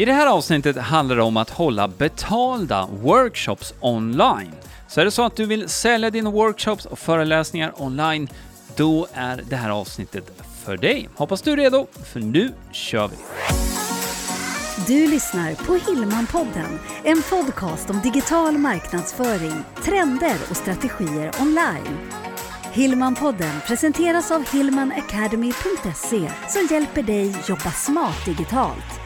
I det här avsnittet handlar det om att hålla betalda workshops online. Så är det så att du vill sälja dina workshops och föreläsningar online, då är det här avsnittet för dig. Hoppas du är redo, för nu kör vi! Du lyssnar på Hillmanpodden, en podcast om digital marknadsföring, trender och strategier online. Hillmanpodden presenteras av hillmanacademy.se som hjälper dig jobba smart digitalt.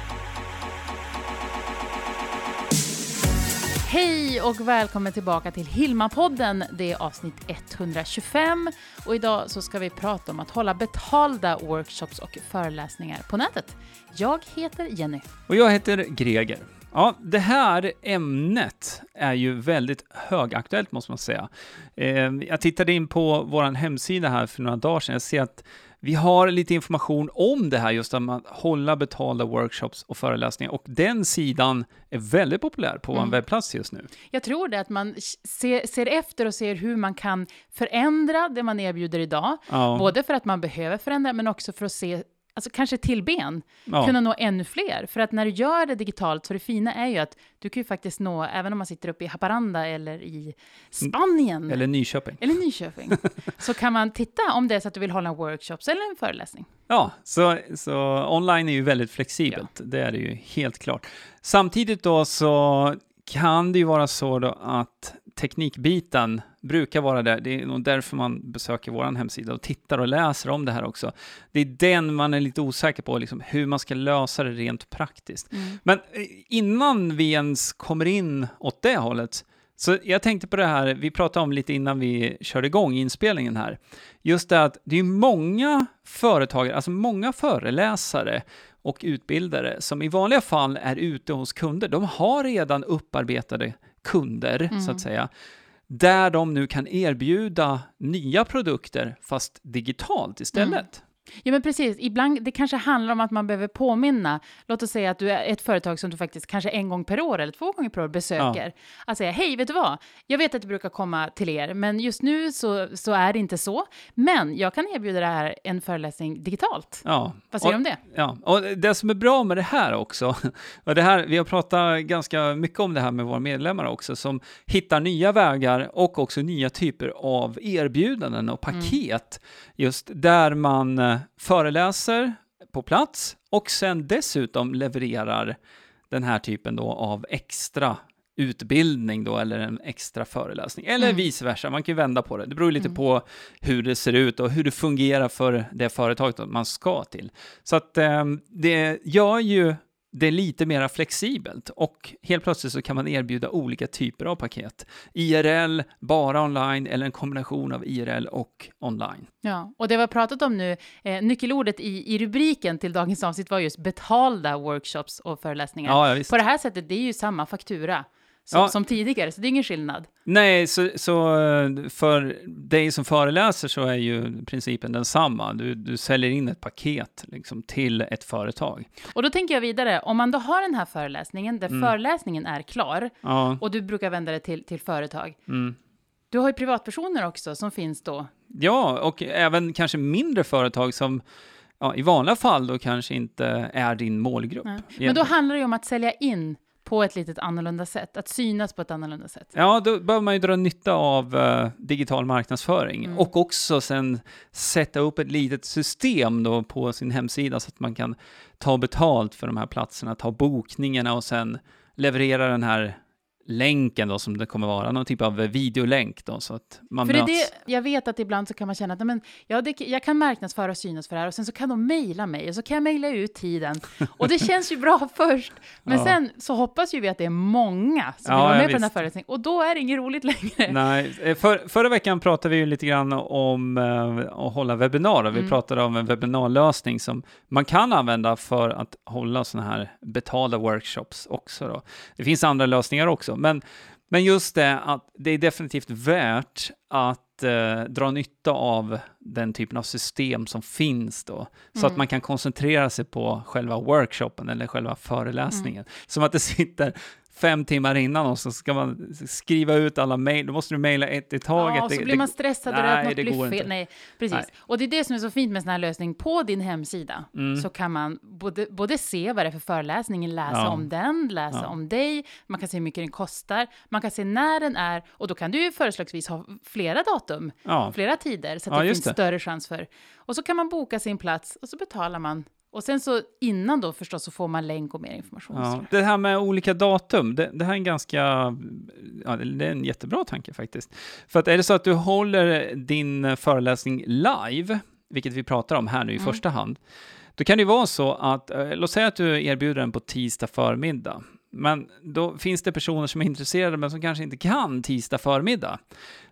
Hej och välkommen tillbaka till Hilma-podden. Det är avsnitt 125 och idag så ska vi prata om att hålla betalda workshops och föreläsningar på nätet. Jag heter Jenny. Och jag heter Greger. Ja, det här ämnet är ju väldigt högaktuellt måste man säga. Eh, jag tittade in på vår hemsida här för några dagar sedan. Jag ser att vi har lite information om det här, just att hålla betalda workshops och föreläsningar. Och den sidan är väldigt populär på mm. vår webbplats just nu. Jag tror det, att man ser, ser, efter och ser hur man kan förändra det man erbjuder idag. Ja. Både för att man behöver förändra, men också för att se alltså kanske till ben, ja. kunna nå ännu fler. För att när du gör det digitalt, så det fina är ju att du kan ju faktiskt nå, även om man sitter uppe i Haparanda eller i Spanien. Eller Nyköping. Eller Nyköping. så kan man titta om det är så att du vill hålla en workshop eller en föreläsning. Ja, så, så online är ju väldigt flexibelt, ja. det är det ju helt klart. Samtidigt då så kan det ju vara så då att teknikbiten brukar vara där. Det är nog därför man besöker vår hemsida och tittar och läser om det här också. Det är den man är lite osäker på, liksom, hur man ska lösa det rent praktiskt. Mm. Men eh, innan vi ens kommer in åt det hållet, så jag tänkte på det här, vi pratade om lite innan vi körde igång inspelningen här, just det att det är många företagare, alltså många föreläsare och utbildare som i vanliga fall är ute hos kunder. De har redan upparbetade kunder, mm. så att mm. säga, där de nu kan erbjuda nya produkter, fast digitalt istället. Mm. Ja, men precis. Ibland, det kanske handlar om att man behöver påminna. Låt oss säga att du är ett företag som du faktiskt kanske en gång per år eller två gånger per år besöker. Ja. Att säga, hej, vet du vad? Jag vet att det brukar komma till er, men just nu så, så är det inte så. Men jag kan erbjuda det här en föreläsning digitalt. Ja. Vad säger du om det? Ja, och det som är bra med det här också, och det här, vi har pratat ganska mycket om det här med våra medlemmar också, som hittar nya vägar och också nya typer av erbjudanden och mm. paket, mm. just där man eh, föreläser på plats och sen dessutom levererar den här typen då av extra utbildning då, eller en extra föreläsning, eller mm. vice versa. Man kan ju vända på det. Det beror lite mm. på hur det ser ut och hur det fungerar för det företaget man ska till. Så att eh, det gör ju det är lite mer flexibelt och helt plötsligt så kan man erbjuda olika typer av paket. IRL, bara online eller en kombination av IRL och online. Ja, och det vi har pratat om nu, eh, nyckelordet i, i rubriken till dagens avsnitt var just betalda workshops och föreläsningar. Ja, På det här sättet, det är ju samma faktura som, ja. som, tidigare, så det är ingen skillnad. Nej, så, så, eh, för dig som föreläser så är ju principen densamma. Du, du säljer in ett paket liksom, till ett företag. Och då tänker jag vidare, om man då har den här föreläsningen, där mm. föreläsningen är klar, ja. och du brukar vända det till, till företag, mm. Du har ju privatpersoner också som finns då. Ja, och även kanske mindre företag som ja, i vanliga fall då kanske inte är din målgrupp. Nej. Men då handlar det ju om att sälja in på ett litet annorlunda sätt, att synas på ett annorlunda sätt. Ja, då behöver man ju dra nytta av uh, digital marknadsföring mm. och också sen sätta upp ett litet system då på sin hemsida så att man kan ta betalt för de här platserna, ta bokningarna och sen leverera den här länken då som det kommer vara, någon typ av videolänk då så att man för möts. Det, jag vet att ibland så kan man känna att men, ja, det, jag kan marknadsföra och synas för det här och sen så kan de mejla mig och så kan jag mejla ut tiden och det känns ju bra först. Men ja. sen så hoppas ju vi att det är många som ja, vill vara med på den här föreläsningen och då är det inget roligt längre. Nej, eh, för, förra veckan pratade vi ju lite grann om uh, att hålla webbinarier. Vi mm. pratade om en webbinarlösning som man kan använda för att hålla sådana här betalda workshops också. Då. Det finns andra lösningar också men, men just det att det är definitivt värt att eh, dra nytta av den typen av system som finns då. Så mm. att man kan koncentrera sig på själva workshopen eller själva föreläsningen. Mm. Som att det sitter fem timmar innan och så ska man skriva ut alla mejl, då måste du mejla ett i taget. Ja, och så det, blir man stressad nej, att något blir fel. Inte. Nej, precis. Nej. Och det är det som är så fint med sån här lösning. På din hemsida mm. så kan man både, både se vad det är för föreläsning, läsa ja. om den, läsa ja. om dig, man kan se hur mycket den kostar, man kan se när den är och då kan du ju förslagsvis ha flera datum, ja. flera tider, så att det finns. Större chans för. Och så kan man boka sin plats och så betalar man och sen så innan då förstås så får man länk och mer information. Ja, det här med olika datum, det, det, här är en ganska, ja, det är en jättebra tanke faktiskt. För att är det så att du håller din föreläsning live, vilket vi pratar om här nu i mm. första hand, då kan det vara så att, eh, låt säga att du erbjuder den på tisdag förmiddag, men då finns det personer som är intresserade men som kanske inte kan tisdag förmiddag.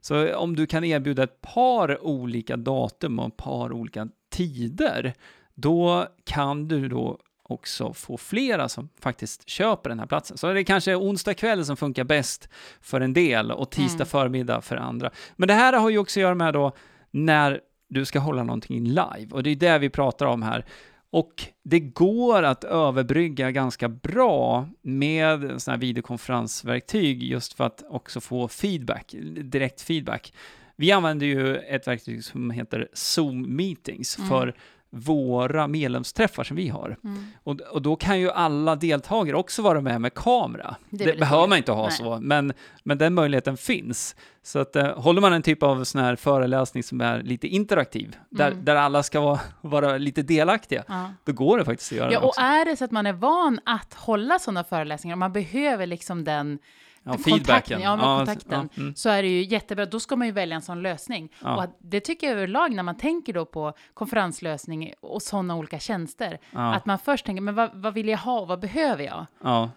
Så om du kan erbjuda ett par olika datum och ett par olika tider, då kan du då också få flera som faktiskt köper den här platsen. Så det är kanske onsdag kväll som funkar bäst för en del och tisdag mm. förmiddag för andra. Men det här har ju också att göra med då när du ska hålla någonting live och det är det vi pratar om här. Och det går att överbrygga ganska bra med sådana här videokonferensverktyg just för att också få feedback, direkt feedback. Vi använder ju ett verktyg som heter Zoom Meetings mm. för våra medlemsträffar som vi har. Mm. Och, och då kan ju alla deltagare också vara med med kamera. Det, det behöver man inte ha Nej. så, men, men den möjligheten finns. Så att eh, håller man en typ av sån här föreläsning som är lite interaktiv, där, mm. där alla ska vara, vara lite delaktiga, ja. då går det faktiskt att göra ja, det också. Och är det så att man är van att hålla sådana föreläsningar, man behöver liksom den Ja, feedbacken. Ja, med ja, kontakten. Ja, mm. Så är det ju jättebra, då ska man ju välja en sån lösning. Och det tycker jag överlag när man tänker då på konferenslösning och sådana olika tjänster. Att man först tänker, men vad, vad vill jag ha och vad behöver jag? Ja.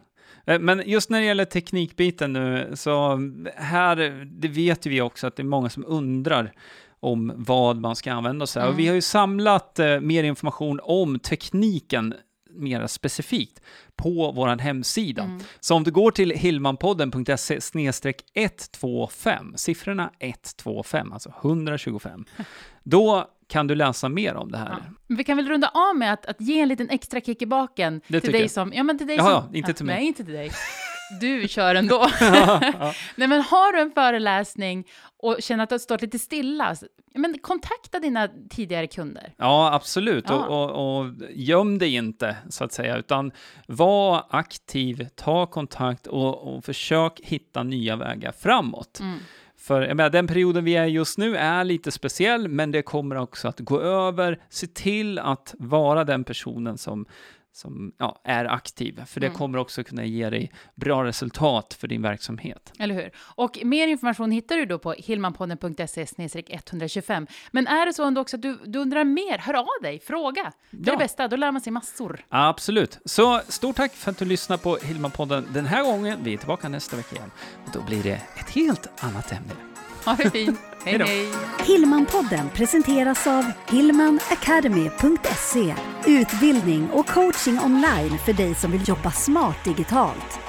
Eh, men just när det gäller teknikbiten nu, så här, det vet vi också att det är många som undrar om vad man ska använda sig av. Mm. Vi har ju samlat eh, mer information om tekniken mer specifikt på vår hemsida. Mm. Så om du går till hillmanpodden.se 125, siffrorna 125, alltså 125, då kan du läsa mer om det här. Ja. Vi kan väl runda av med att, att ge en liten extra kick i baken det till dig jag. som... Ja, men till dig Jaha, som... inte till mig. Nej, inte till dig. Du kör ändå. Nej, men har du en föreläsning och känner att du har stått lite stilla, men kontakta dina tidigare kunder. Ja, absolut. Ja. Och, och, och göm dig inte, så att säga, utan var aktiv, ta kontakt och, och försök hitta nya vägar framåt. Mm. För jag menar, den perioden vi är just nu är lite speciell, men det kommer också att gå över. Se till att vara den personen som som ja, är aktiv, för det mm. kommer också kunna ge dig bra resultat för din verksamhet. Eller hur? Och mer information hittar du då på hillmanpodden.se 125. Men är det så ändå också att du, du undrar mer, hör av dig, fråga. Det är ja. det bästa, då lär man sig massor. Absolut. Så stort tack för att du lyssnar på Hillmanpodden den här gången. Vi är tillbaka nästa vecka igen. Och då blir det ett helt annat ämne. Ha det fint. hej, hej. Hillmanpodden presenteras av hillmanacademy.se. Utbildning och coaching online för dig som vill jobba smart digitalt.